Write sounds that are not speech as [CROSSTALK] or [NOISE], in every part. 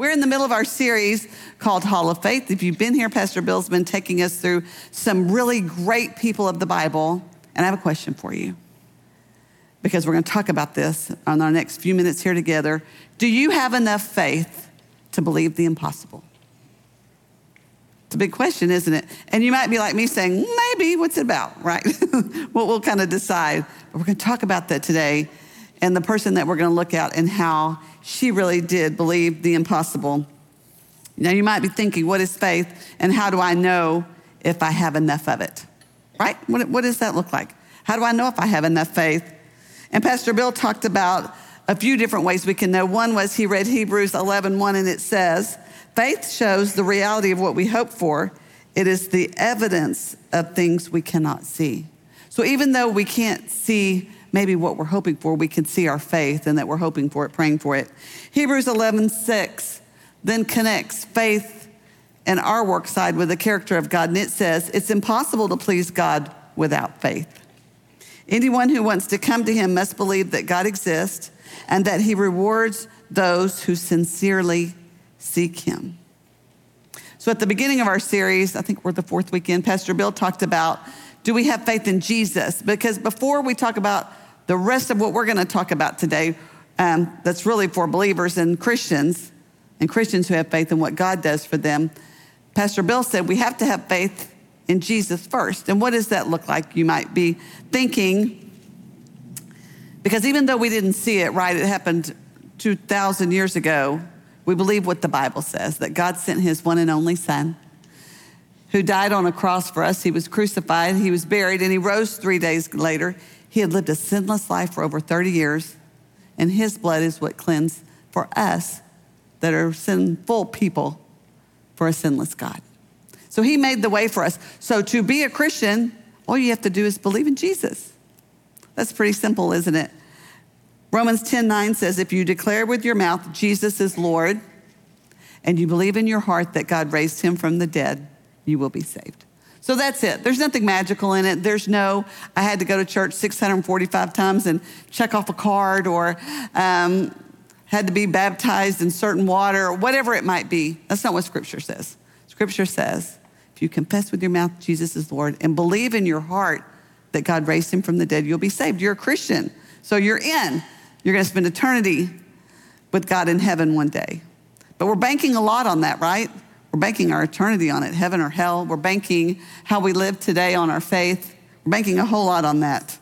We're in the middle of our series called Hall of Faith. If you've been here, Pastor Bill's been taking us through some really great people of the Bible. And I have a question for you because we're going to talk about this on our next few minutes here together. Do you have enough faith to believe the impossible? It's a big question, isn't it? And you might be like me saying, maybe, what's it about, [LAUGHS] right? [LAUGHS] well, we'll kind of decide. But we're going to talk about that today and the person that we're going to look at and how she really did believe the impossible. Now, you might be thinking, what is faith and how do I know if I have enough of it? Right? What, what does that look like? How do I know if I have enough faith? And Pastor Bill talked about a few different ways we can know. One was he read Hebrews 11 1, and it says, Faith shows the reality of what we hope for, it is the evidence of things we cannot see. So even though we can't see maybe what we're hoping for, we can see our faith and that we're hoping for it, praying for it. Hebrews 11, 6 then connects faith and our work side with the character of God. And it says, it's impossible to please God without faith. Anyone who wants to come to him must believe that God exists and that he rewards those who sincerely seek him. So, at the beginning of our series, I think we're the fourth weekend, Pastor Bill talked about do we have faith in Jesus? Because before we talk about the rest of what we're going to talk about today, um, that's really for believers and Christians, and Christians who have faith in what God does for them. Pastor Bill said we have to have faith in Jesus first. And what does that look like? You might be thinking, because even though we didn't see it, right, it happened 2,000 years ago, we believe what the Bible says that God sent his one and only Son who died on a cross for us. He was crucified, he was buried, and he rose three days later. He had lived a sinless life for over 30 years, and his blood is what cleansed for us that are sinful people for a sinless God. So he made the way for us. So to be a Christian, all you have to do is believe in Jesus. That's pretty simple, isn't it? Romans 10 9 says, If you declare with your mouth Jesus is Lord, and you believe in your heart that God raised him from the dead, you will be saved. So that's it. There's nothing magical in it. There's no, I had to go to church 645 times and check off a card or um, had to be baptized in certain water or whatever it might be. That's not what Scripture says. Scripture says, if you confess with your mouth Jesus is Lord and believe in your heart that God raised him from the dead, you'll be saved. You're a Christian. So you're in. You're going to spend eternity with God in heaven one day. But we're banking a lot on that, right? We're banking our eternity on it, heaven or hell. We're banking how we live today on our faith. We're banking a whole lot on that.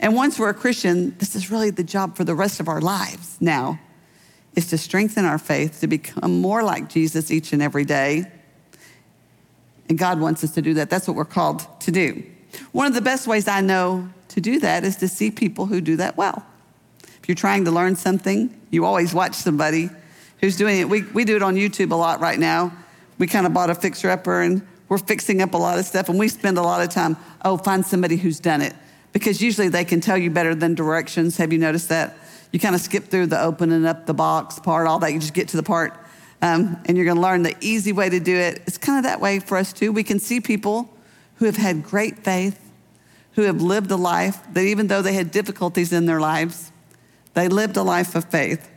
And once we're a Christian, this is really the job for the rest of our lives now, is to strengthen our faith, to become more like Jesus each and every day. And God wants us to do that. That's what we're called to do. One of the best ways I know to do that is to see people who do that well. If you're trying to learn something, you always watch somebody who's doing it. We, we do it on YouTube a lot right now we kind of bought a fixer upper and we're fixing up a lot of stuff and we spend a lot of time, oh, find somebody who's done it. Because usually they can tell you better than directions. Have you noticed that? You kind of skip through the opening up the box part, all that. You just get to the part um, and you're going to learn the easy way to do it. It's kind of that way for us too. We can see people who have had great faith, who have lived a life that even though they had difficulties in their lives, they lived a life of faith.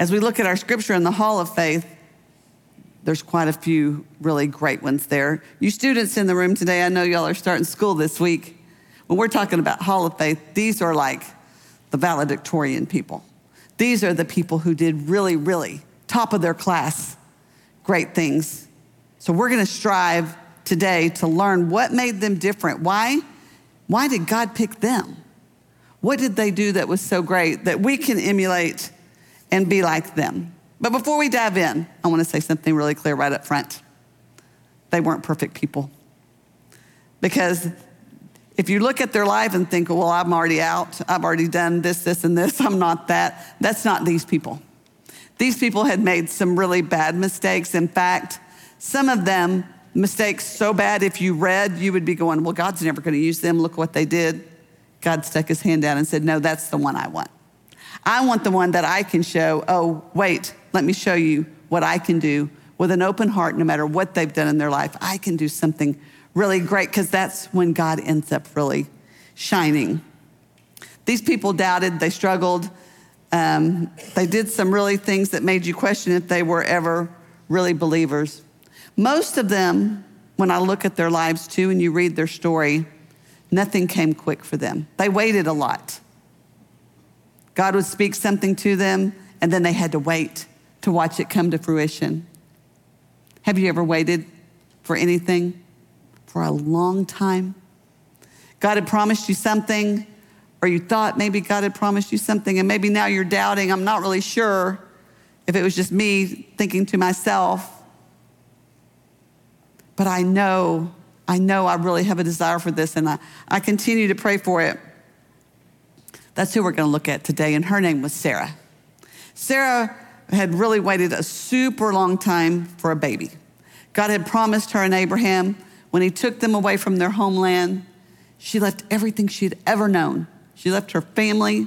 As we look at our scripture in the hall of faith, there's quite a few really great ones there. You students in the room today, I know y'all are starting school this week. When we're talking about Hall of Faith, these are like the valedictorian people. These are the people who did really, really top of their class great things. So we're going to strive today to learn what made them different. Why? Why did God pick them? What did they do that was so great that we can emulate and be like them? But before we dive in, I want to say something really clear right up front. They weren't perfect people. Because if you look at their life and think, well, I'm already out, I've already done this, this, and this, I'm not that, that's not these people. These people had made some really bad mistakes. In fact, some of them mistakes so bad if you read, you would be going, Well, God's never going to use them. Look what they did. God stuck his hand down and said, No, that's the one I want. I want the one that I can show, oh, wait, let me show you what I can do with an open heart, no matter what they've done in their life. I can do something really great because that's when God ends up really shining. These people doubted, they struggled, um, they did some really things that made you question if they were ever really believers. Most of them, when I look at their lives too and you read their story, nothing came quick for them. They waited a lot. God would speak something to them, and then they had to wait to watch it come to fruition. Have you ever waited for anything for a long time? God had promised you something, or you thought maybe God had promised you something, and maybe now you're doubting. I'm not really sure if it was just me thinking to myself. But I know, I know I really have a desire for this, and I, I continue to pray for it. That's who we're going to look at today, and her name was Sarah. Sarah had really waited a super long time for a baby. God had promised her and Abraham when he took them away from their homeland, she left everything she'd ever known she left her family,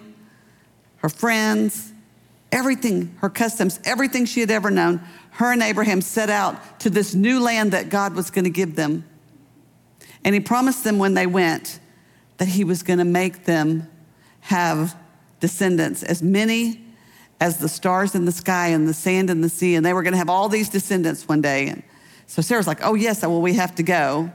her friends, everything, her customs, everything she had ever known. Her and Abraham set out to this new land that God was going to give them. And he promised them when they went that he was going to make them have descendants, as many as the stars in the sky and the sand in the sea. And they were going to have all these descendants one day. And so Sarah's like, oh, yes, well, we have to go.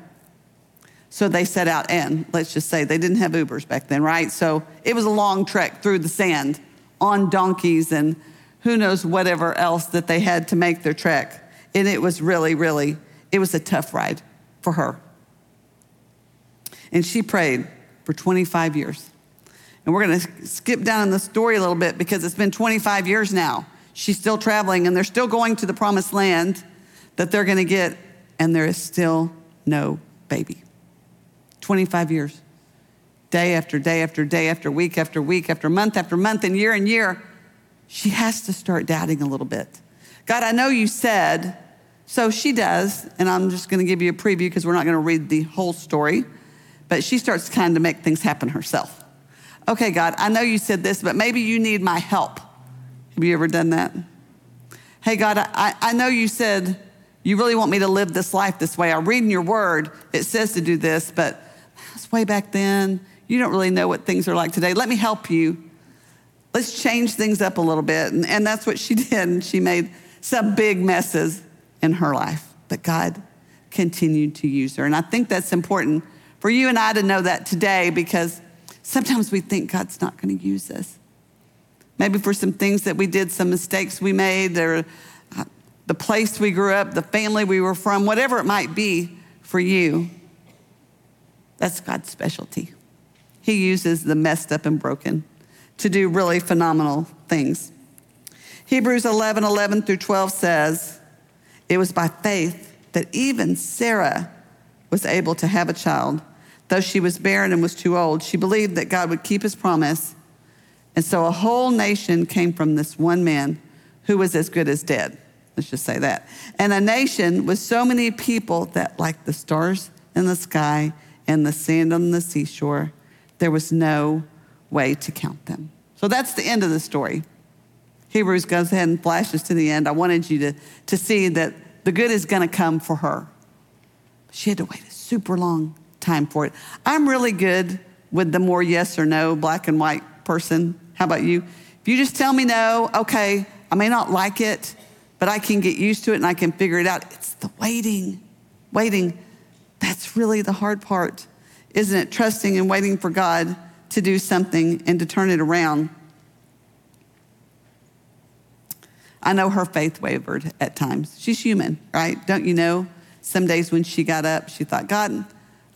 So they set out, and let's just say they didn't have Ubers back then, right? So it was a long trek through the sand on donkeys and who knows whatever else that they had to make their trek. And it was really, really, it was a tough ride for her. And she prayed for 25 years. And we're going to skip down in the story a little bit because it's been 25 years now. She's still traveling and they're still going to the promised land that they're going to get, and there is still no baby. 25 years. Day after day after day after week after week after month after month and year and year, she has to start doubting a little bit. God, I know you said, so she does, and I'm just going to give you a preview because we're not going to read the whole story, but she starts kind of make things happen herself. Okay, God, I know you said this, but maybe you need my help. Have you ever done that? Hey, God, I, I know you said you really want me to live this life this way. I read in your word, it says to do this, but that's way back then. You don't really know what things are like today. Let me help you. Let's change things up a little bit. And, and that's what she [LAUGHS] did. And she made some big messes in her life. But God continued to use her. And I think that's important for you and I to know that today because sometimes we think God's not going to use us. Maybe for some things that we did, some mistakes we made, or uh, the place we grew up, the family we were from, whatever it might be for you. That's God's specialty. He uses the messed up and broken to do really phenomenal things. Hebrews 11 11 through 12 says, It was by faith that even Sarah was able to have a child. Though she was barren and was too old, she believed that God would keep his promise. And so a whole nation came from this one man who was as good as dead. Let's just say that. And a nation with so many people that, like the stars in the sky and the sand on the seashore. There was no way to count them. So that's the end of the story. Hebrews goes ahead and flashes to the end. I wanted you to, to see that the good is going to come for her. She had to wait a super long time for it. I'm really good with the more yes or no, black and white person. How about you? If you just tell me no, okay, I may not like it, but I can get used to it and I can figure it out. It's the waiting, waiting. That's really the hard part, isn't it? Trusting and waiting for God to do something and to turn it around. I know her faith wavered at times. She's human, right? Don't you know? Some days when she got up, she thought, God,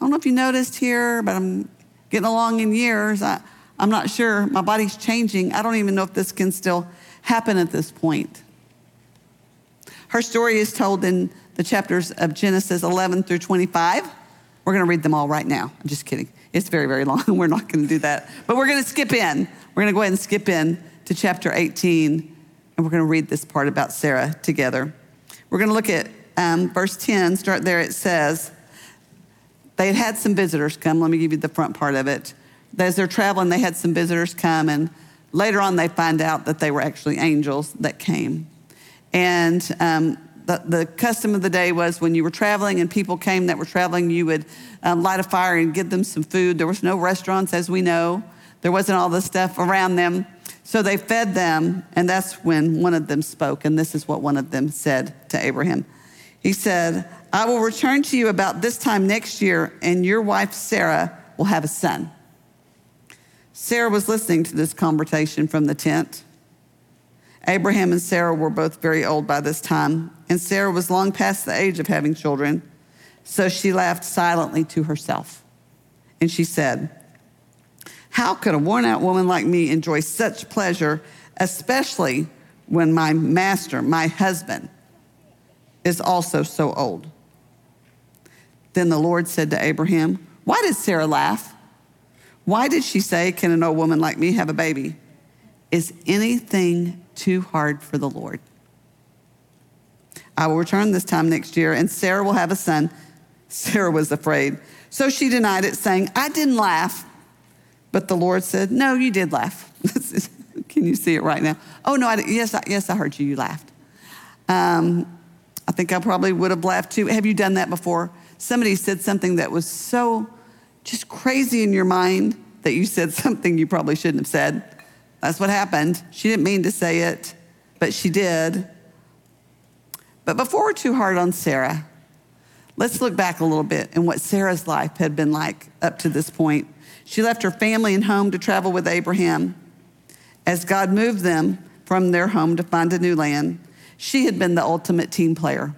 don't know if you noticed here, but I'm getting along in years. I, I'm not sure. My body's changing. I don't even know if this can still happen at this point. Her story is told in the chapters of Genesis 11 through 25. We're going to read them all right now. I'm just kidding. It's very, very long. [LAUGHS] We're not going to do that. But we're going to skip in. We're going to go ahead and skip in to chapter 18, and we're going to read this part about Sarah together. We're going to look at um, verse 10, start there, it says, they had had some visitors come. Let me give you the front part of it. As they're traveling, they had some visitors come, and later on, they find out that they were actually angels that came. And um, the, the, custom of the day was when you were traveling and people came that were traveling, you would um, light a fire and give them some food. There was no restaurants, as we know. There wasn't all this stuff around them. So they fed them, and that's when one of them spoke. And this is what one of them said to Abraham. He said, I will return to you about this time next year, and your wife Sarah will have a son. Sarah was listening to this conversation from the tent. Abraham and Sarah were both very old by this time, and Sarah was long past the age of having children. So she laughed silently to herself. And she said, How could a worn out woman like me enjoy such pleasure, especially when my master, my husband, is also so old? Then the Lord said to Abraham, Why did Sarah laugh? Why did she say, Can an old woman like me have a baby? Is anything too hard for the Lord? I will return this time next year, and Sarah will have a son. [LAUGHS] Sarah was afraid. So she denied it, saying, I didn't laugh. But the Lord said, No, you did laugh. [LAUGHS] Can you see it right now? Oh, no, I, yes, I, yes, I heard you. You laughed. Um, I think I probably would have laughed too. Have you done that before? Somebody said something that was so just crazy in your mind that you said [LAUGHS] something you probably shouldn't have said. That's what happened. She didn't mean to say it, but she did. But before we're too hard on Sarah, let's look back a little bit and what Sarah's life had been like up to this point. She left her family and home to travel with Abraham. As God moved them from their home to find a new land, she had been the ultimate team player.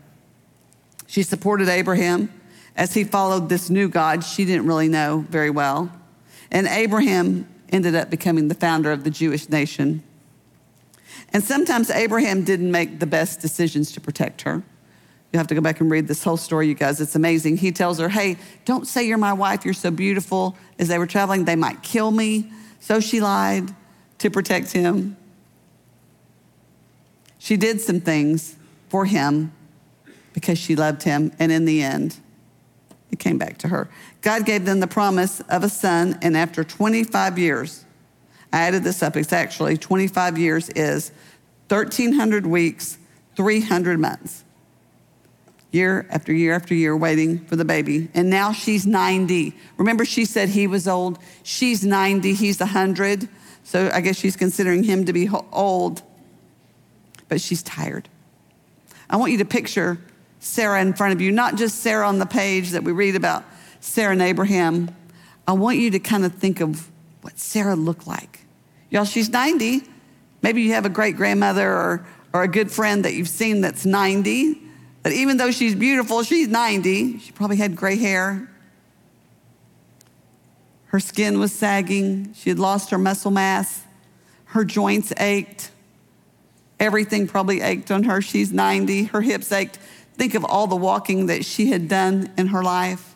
She supported Abraham as he followed this new God she didn't really know very well. And Abraham ended up becoming the founder of the Jewish nation. And sometimes Abraham didn't make the best decisions to protect her. You have to go back and read this whole story, you guys. It's amazing. He tells her, Hey, don't say you're my wife. You're so beautiful. As they were traveling, they might kill me. So she lied to protect him. She did some things for him because she loved him. And in the end, it came back to her. God gave them the promise of a son, and after 25 years, I added this up, it's actually 25 years is 1,300 weeks, 300 months. Year after year after year waiting for the baby. And now she's 90. Remember, she said he was old. She's 90, he's 100. So I guess she's considering him to be old, but she's tired. I want you to picture Sarah in front of you, not just Sarah on the page that we read about Sarah and Abraham. I want you to kind of think of what Sarah looked like. Y'all, she's 90. Maybe you have a great grandmother or, or a good friend that you've seen that's 90. But even though she's beautiful, she's 90. She probably had gray hair. Her skin was sagging. She had lost her muscle mass. Her joints ached. Everything probably ached on her. She's 90. Her hips ached. Think of all the walking that she had done in her life.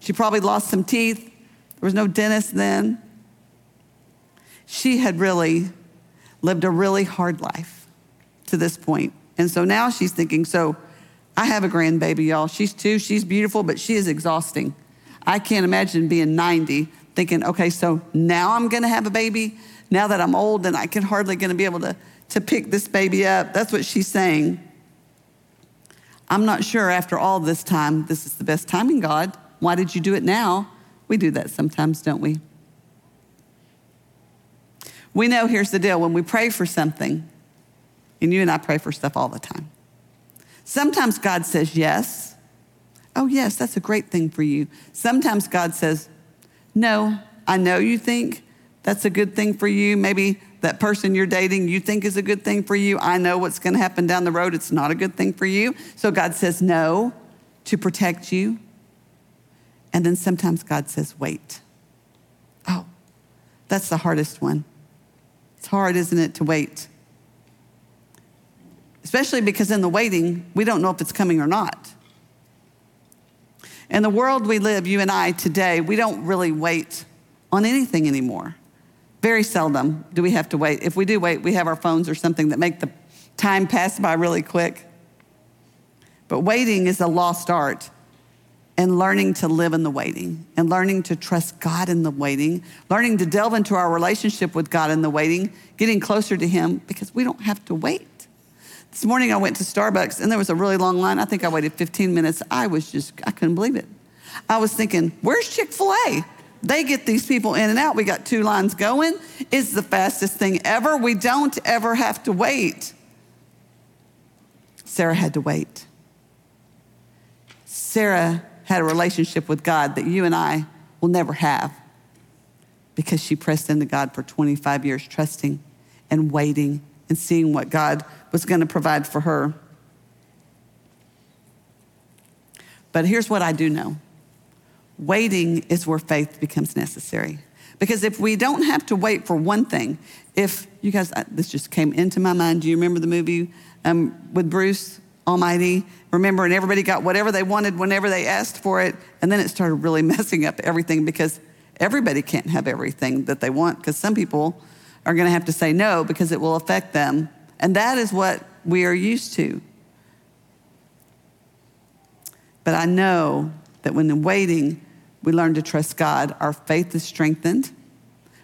She probably lost some teeth. There was no dentist then. She had really lived a really hard life to this point. And so now she's thinking, so I have a grandbaby, y'all. She's two, she's beautiful, but she is exhausting. I can't imagine being 90 thinking, okay, so now I'm gonna have a baby. Now that I'm old and I can hardly gonna be able to, to pick this baby up. That's what she's saying. I'm not sure after all this time, this is the best timing, God. Why did you do it now? We do that sometimes, don't we? We know here's the deal when we pray for something, and you and I pray for stuff all the time. Sometimes God says yes. Oh, yes, that's a great thing for you. Sometimes God says, no, I know you think that's a good thing for you. Maybe that person you're dating you think is a good thing for you. I know what's going to happen down the road. It's not a good thing for you. So God says no to protect you. And then sometimes God says, wait. Oh, that's the hardest one. It's hard, isn't it, to wait? Especially because in the waiting, we don't know if it's coming or not. In the world we live, you and I today, we don't really wait on anything anymore. Very seldom do we have to wait. If we do wait, we have our phones or something that make the time pass by really quick. But waiting is a lost art. And learning to live in the waiting and learning to trust God in the waiting, learning to delve into our relationship with God in the waiting, getting closer to Him because we don't have to wait. This morning I went to Starbucks and there was a really long line. I think I waited 15 minutes. I was just, I couldn't believe it. I was thinking, where's Chick fil A? They get these people in and out. We got two lines going. It's the fastest thing ever. We don't ever have to wait. Sarah had to wait. Sarah had a relationship with God that you and I will never have because she pressed into God for 25 years, trusting and waiting and seeing what God was going to provide for her. But here's what I do know waiting is where faith becomes necessary. Because if we don't have to wait for one thing, if you guys, this just came into my mind. Do you remember the movie um, with Bruce Almighty? Remember, and everybody got whatever they wanted whenever they asked for it. And then it started really [LAUGHS] messing up everything because everybody can't have everything that they want because some people are going to have to say no because it will affect them. And that is what we are used to. But I know that when the waiting, we learn to trust God. Our faith is strengthened.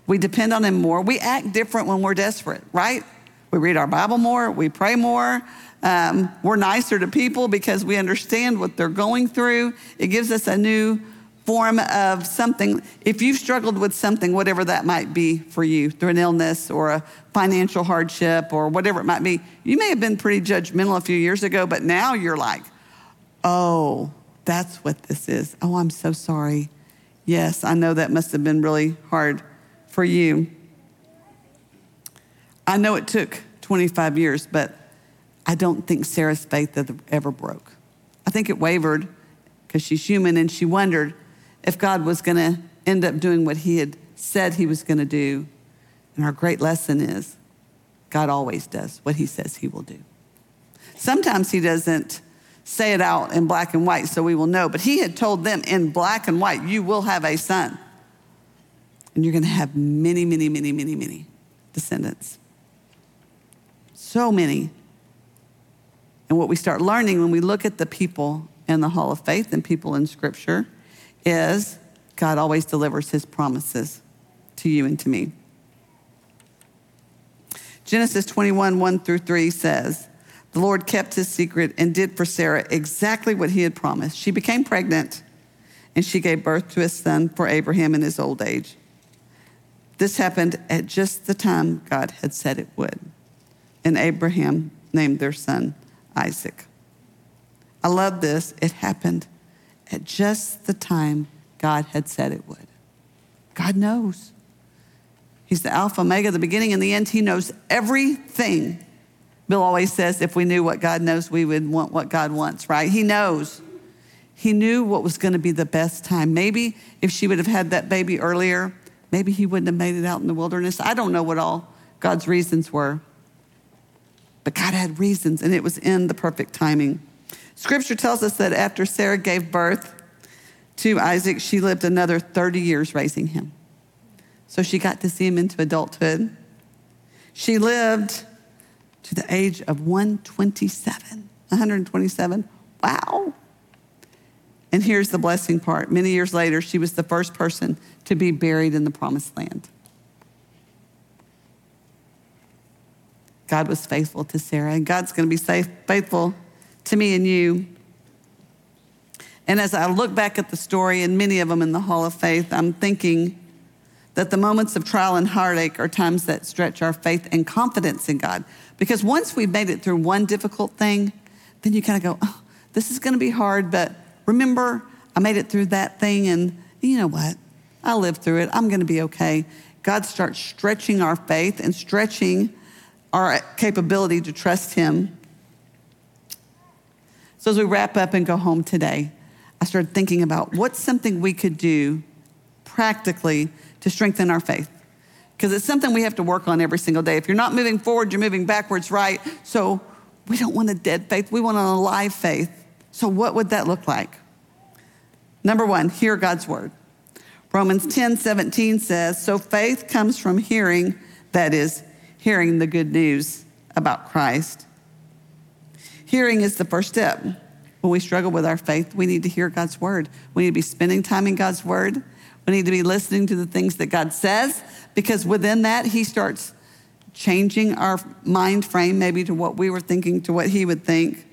We depend on Him more. We act different when we're desperate, right? We read our Bible more, we pray more. Um, we're nicer to people because we understand what they're going through. It gives us a new form of something. If you've struggled with something, whatever that might be for you, through an illness or a financial hardship or whatever it might be, you may have been pretty judgmental a few years ago, but now you're like, oh, that's what this is. Oh, I'm so sorry. Yes, I know that must have been really hard for you. I know it took 25 years, but I don't think Sarah's faith ever broke. I think it wavered because she's human and she wondered if God was going to end up doing what he had said he was going to do. And our great lesson is God always does what he says he will do. Sometimes he doesn't say it out in black and white so we will know. But he had told them in black and white, you will have a son. And you're going to have many, many, many, many, many descendants. So many. And what we start learning when we look at the people in the Hall of Faith and people in Scripture is God always delivers his promises to you and to me. Genesis 21, 1 through 3 says, the Lord kept his secret and did for Sarah exactly what he had promised. She became pregnant and she gave birth to a son for Abraham in his old age. This happened at just the time God had said it would. And Abraham named their son Isaac. I love this. It happened at just the time God had said it would. God knows. He's the Alpha, Omega, the beginning and the end. He knows everything Bill always says if we knew what God knows, we would want what God wants, right? He knows. He knew what was going to be the best time. Maybe if she would have had that baby earlier, maybe he wouldn't have made it out in the wilderness. I don't know what all God's reasons were. But God had reasons, and it was in the perfect timing. Scripture tells us that after Sarah gave birth to Isaac, she lived another 30 years raising him. So she got to see him into adulthood. She lived to the age of 127. 127. Wow. And here's the blessing part. Many years later, she was the first person to be buried in the promised land. God was faithful to Sarah, and God's going to be safe, faithful to me and you. And as I look back at the story, and many of them in the Hall of Faith, I'm thinking that the moments of trial and heartache are times that stretch our faith and confidence in God. Because once we've made it through one difficult thing, then you kind of go, oh, this is going to be hard, but remember, I made it through that thing, and you know what? I lived through it. I'm going to be okay. God starts stretching our faith and stretching our capability to trust Him. So, as we wrap up and go home today, I started thinking about what's something we could do practically to strengthen our faith because it's something we have to work on every single day. If you're not moving forward, you're moving backwards, right? So we don't want a dead faith, we want an alive faith. So, what would that look like? Number one, hear God's word. Romans 10 17 says, So faith comes from hearing, that is, hearing the good news about Christ. Hearing is the first step. when we struggle with our faith, we need to hear God's word. We need to be spending time in God's word. We need to be listening to the things that God says because within that, He starts changing our mind frame, maybe to what we were thinking, to what He would think.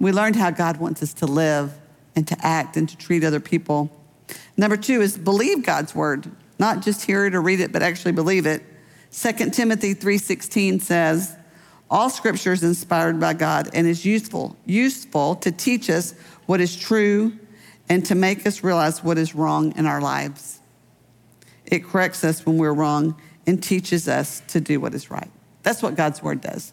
We learned how God wants us to live and to act and to treat other people. Number two is believe God's word, not just hear it or read it, but actually believe it. 2 Timothy 3:16 says, all scripture is inspired by God and is useful, useful to teach us what is true and to make us realize what is wrong in our lives. It corrects us when we're wrong and teaches us to do what is right. That's what God's word does.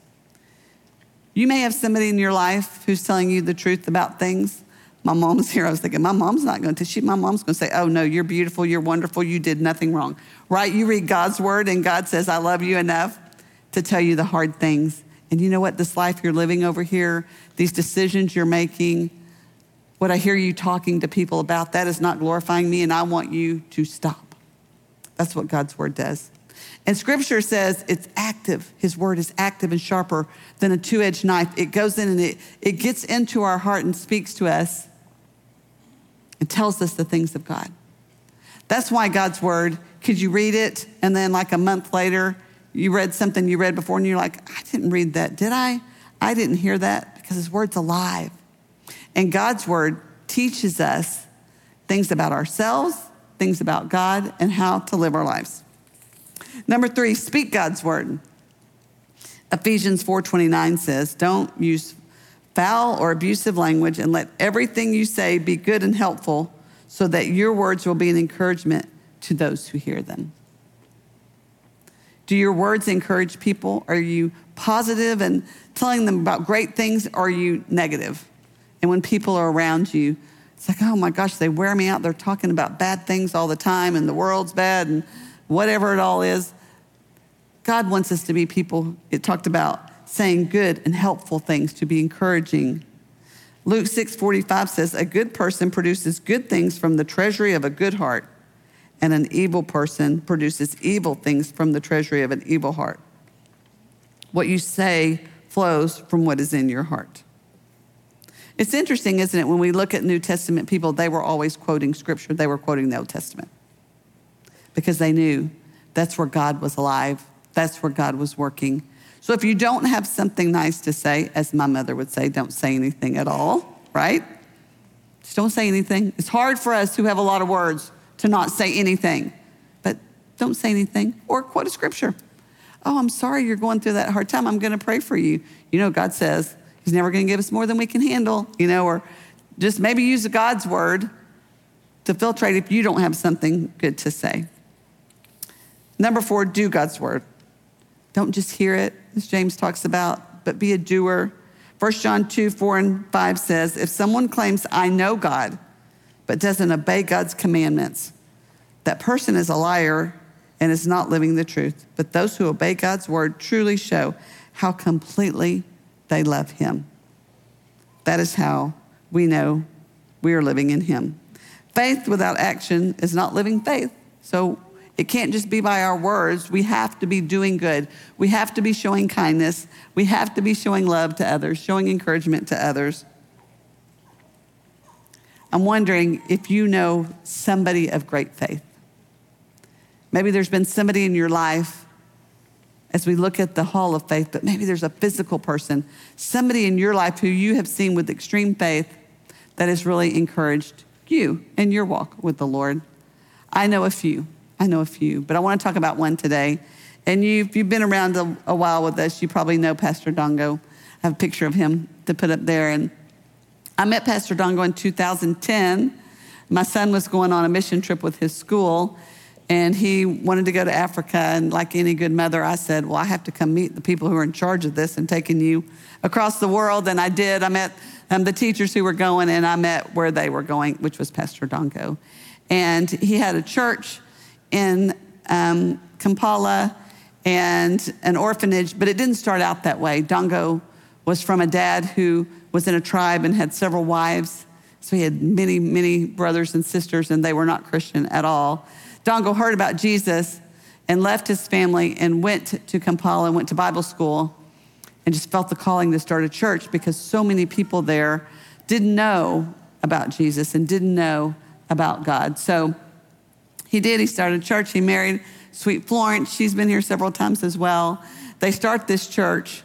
You may have somebody in your life who's telling you the truth about things. My mom's here. I was thinking, my mom's not going to. My mom's going to say, "Oh no, you're beautiful. You're wonderful. You did nothing wrong." Right? You read God's word, and God says, "I love you enough to tell you the hard things and you know what? This life you're living over here, these decisions you're making, what I hear you talking to people about, that is not glorifying me, and I want you to stop. That's what God's word does. And scripture says it's active. His word is active and sharper than a two edged knife. It goes in and it, it gets into our heart and speaks to us and tells us the things of God. That's why God's word, could you read it and then like a month later, you read something you read before and you're like, I didn't read that, did I? I didn't hear that because his word's alive. And God's word teaches us things about ourselves, things about God, and how to live our lives. Number three, speak God's word. Ephesians 4:29 says, "Don't use foul or abusive language, and let everything you say be good and helpful, so that your words will be an encouragement to those who hear them." Do your words encourage people? Are you positive and telling them about great things? Or are you negative? And when people are around you, it's like, oh my gosh, they wear me out. They're talking about bad things all the time and the world's bad and whatever it all is. God wants us to be people, it talked about saying good and helpful things, to be encouraging. Luke 6:45 says, A good person produces good things from the treasury of a good heart and an evil person produces evil things from the treasury of an evil heart. What you say flows from what is in your heart. It's interesting, isn't it? When we look at New Testament people, they were always quoting scripture, they were quoting the Old Testament because they knew that's where God was alive, that's where God was working. So if you don't have something nice to say, as my mother would say, don't say anything at all, right? Just don't say anything. It's hard for us who have a lot of words to not say anything. But don't say anything or quote a scripture. Oh, I'm sorry you're going through that hard time. I'm going to pray for you. You know, God says He's never going to give us more than we can handle, you know, or just maybe use God's word to filtrate if you don't have something good to say. Number four, do God's word. Don't just hear it, as James talks about, but be a doer. 1 John 2, 4 and 5 says, If someone claims, I know God, but doesn't obey God's commandments, that person is a liar and is not living the truth. But those who obey God's word truly show how completely they love Him. That is how we know we are living in Him. Faith without action is not living faith. So it can't just be by our words. We have to be doing good. We have to be showing kindness. We have to be showing love to others, showing encouragement to others. I'm wondering if you know somebody of great faith. Maybe there's been somebody in your life as we look at the hall of faith, but maybe there's a physical person, somebody in your life who you have seen with extreme faith that has really encouraged you in your walk with the Lord. I know a few. I know a few, but I want to talk about one today. And you, if you've been around a, a while with us, you probably know Pastor Dongo. I have a picture of him to put up there. And I met Pastor Dongo in 2010. My son was going on a mission trip with his school, and he wanted to go to Africa. And like any good mother, I said, Well, I have to come meet the people who are in charge of this and taking you across the world. And I did. I met um, the teachers who were going, and I met where they were going, which was Pastor Dongo. And he had a church in um, Kampala and an orphanage, but it didn't start out that way. Dongo was from a dad who was in a tribe and had several wives. So he had many, many brothers and sisters, and they were not Christian at all. Dongo heard about Jesus and left his family and went to Kampala and went to Bible school and just felt the calling to start a church because so many people there didn't know about Jesus and didn't know about God. So he did. He started a church. He married Sweet Florence. She's been here several times as well. They start this church,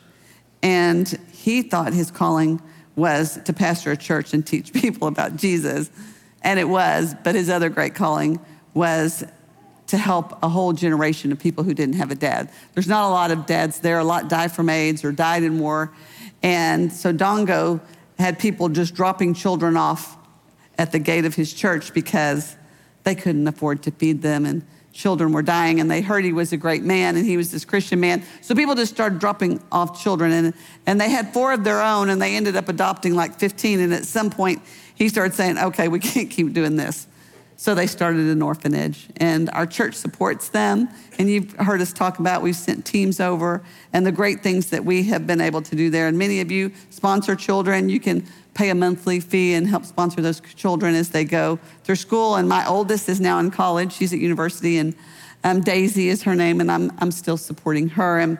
and he thought his calling was to pastor a church and teach [LAUGHS] people about Jesus. And it was, but his other great calling was to help a whole generation of people who didn't have a dad. There's not a lot of dads there. A lot died from AIDS or died in war. And so Dongo had people just dropping children off at the gate of his church because they couldn't afford to feed them and children were dying and they heard he was a great man and he was this Christian man. So people just started dropping off children and, and they had four of their own and they ended up adopting like 15. And at some point he started saying, okay, we can't keep doing this. So they started an orphanage, and our church supports them. And you've heard us talk about we've sent teams over and the great things that we have been able to do there. And many of you sponsor children. You can pay a monthly fee and help sponsor those children as they go through school. And my oldest is now in college, she's at university, and um, Daisy is her name, and I'm, I'm still supporting her. And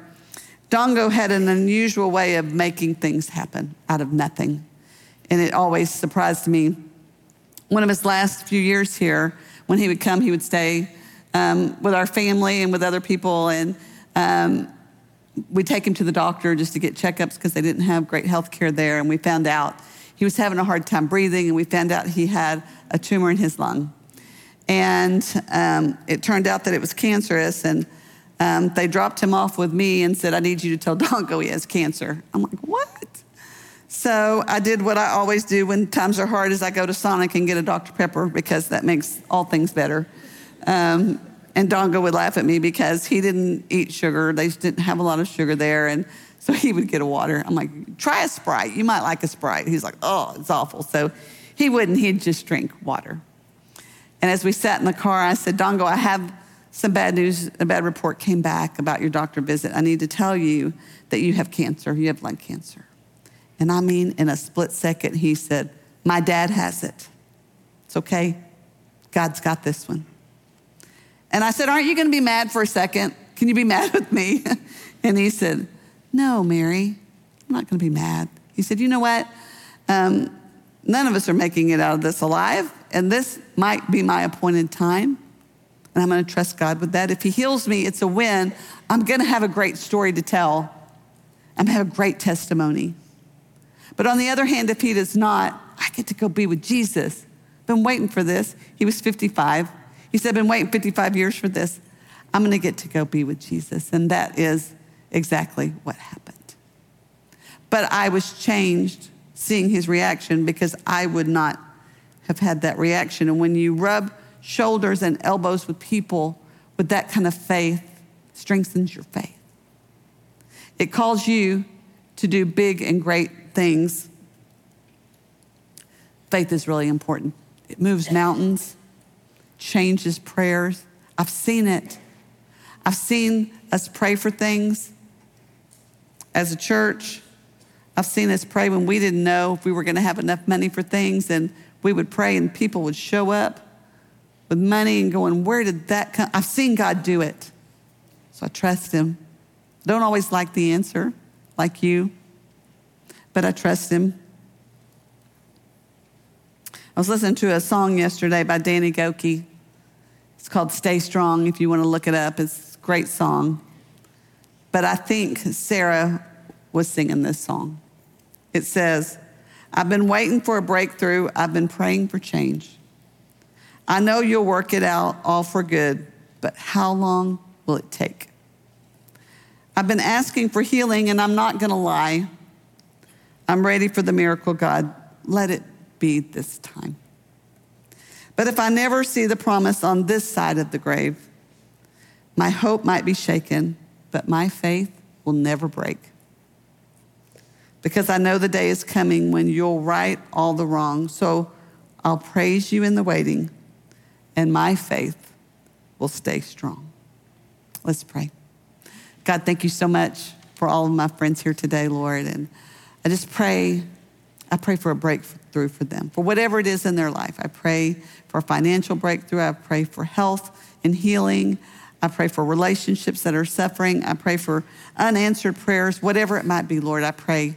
Dongo had an unusual way of making things happen out of nothing. And it always surprised me one of his last few years here, when he would come, he would stay um, with our family and with other people. And um, we'd take him to the doctor just to get checkups because they didn't have great health care there. And we found out he was having a hard time breathing, and we found out he had a tumor in his lung. And um, it turned out that it was cancerous. And um, they dropped him off with me and said, I need you to tell Dongo he has cancer. I'm like, what? So I did what I always do when times are hard is I go to Sonic and get a Dr. Pepper because that makes all things better. Um, and Dongo would laugh at me because he didn't eat sugar. They didn't have a lot of sugar there. And so he would get a water. I'm like, try a Sprite. You might like a Sprite. He's like, oh, it's awful. So he wouldn't. He'd just drink water. And as we sat in the car, I said, Dongo, I have some bad news. A bad report came back about your doctor visit. I need to tell you that you have cancer. You have lung cancer. And I mean, in a split second, he said, My dad has it. It's okay. God's got this one. And I said, Aren't you going to be mad for a second? Can you be mad with me? [LAUGHS] and he said, No, Mary, I'm not going to be mad. He said, You know what? Um, none of us are making it out of this alive, and this might be my appointed time. And I'm going to trust God with that. If He heals me, it's a win. I'm going to have a great story to tell. I'm going to have a great testimony. But on the other hand, if he does not, I get to go be with Jesus. Been waiting for this. He was 55. He said, I've Been waiting 55 years for this. I'm going to get to go be with Jesus. And that is exactly what happened. But I was changed seeing his reaction because I would not have had that reaction. And when you rub shoulders and elbows with people with that kind of faith, strengthens your faith. It calls you to do big and great things, faith is really important. It moves mountains, changes prayers. I've seen it. I've seen us pray for things as a church. I've seen us pray when we didn't know if we were going to have enough money for things, and we would pray, and people would show up with money and going, Where did that come? I've seen God do it. So I trust Him. I Don't always like the answer, like you but I trust him. I was listening to a song yesterday by Danny Gokey. It's called Stay Strong, if you want to look it up. It's a great song. But I think Sarah was singing this song. It says, I've been waiting for a breakthrough. I've been praying for change. I know you'll work it out all for good, but how long will it take? I've been asking for healing, and I'm not going to lie. I'm ready for the miracle, God. Let it be this time. But if I never see the promise on this side of the grave, my hope might be shaken, but my faith will never break. Because I know the day is coming when you'll right all the wrong. So I'll praise you in the waiting, and my faith will stay strong. Let's pray. God, thank you so much for all of my friends here today, Lord. And I just pray, I pray for a breakthrough for them, for whatever it is in their life. I pray for a financial breakthrough. I pray for health and healing. I pray for relationships that are suffering. I pray for unanswered prayers, whatever it might be, Lord. I pray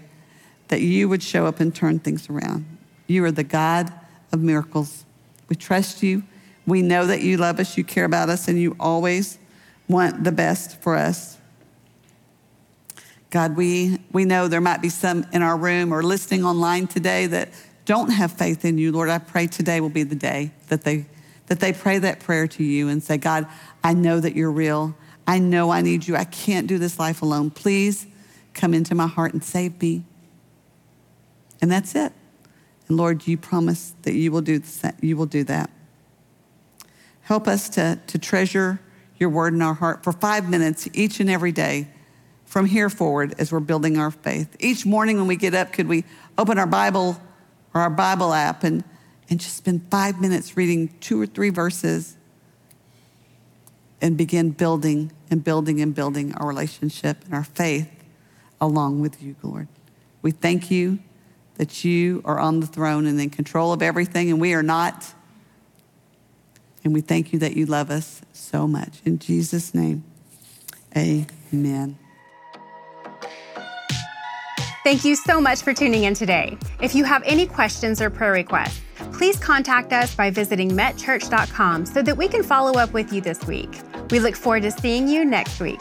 that you would show up and turn things around. You are the God of miracles. We trust you. We know that you love us, you care about us, and you always want the best for us. God, we, we know there might be some in our room or listening online today that don't have faith in you. Lord, I pray today will be the day that they, that they pray that prayer to you and say, God, I know that you're real. I know I need you. I can't do this life alone. Please come into my heart and save me. And that's it. And Lord, you promise that you will do, you will do that. Help us to, to treasure your word in our heart for five minutes each and every day from here forward as we're building our faith. Each morning when we get up, could we open our Bible or our Bible app and, and just spend five minutes reading two or three verses and begin building and building and building our relationship and our faith along with you, Lord. We thank you that you are on the throne and in control of everything, and we are not. And we thank you that you love us so much. In Jesus' name, amen. Thank you so much for tuning in today. If you have any questions or prayer requests, please contact us by visiting metchurch.com so that we can follow up with you this week. We look forward to seeing you next week.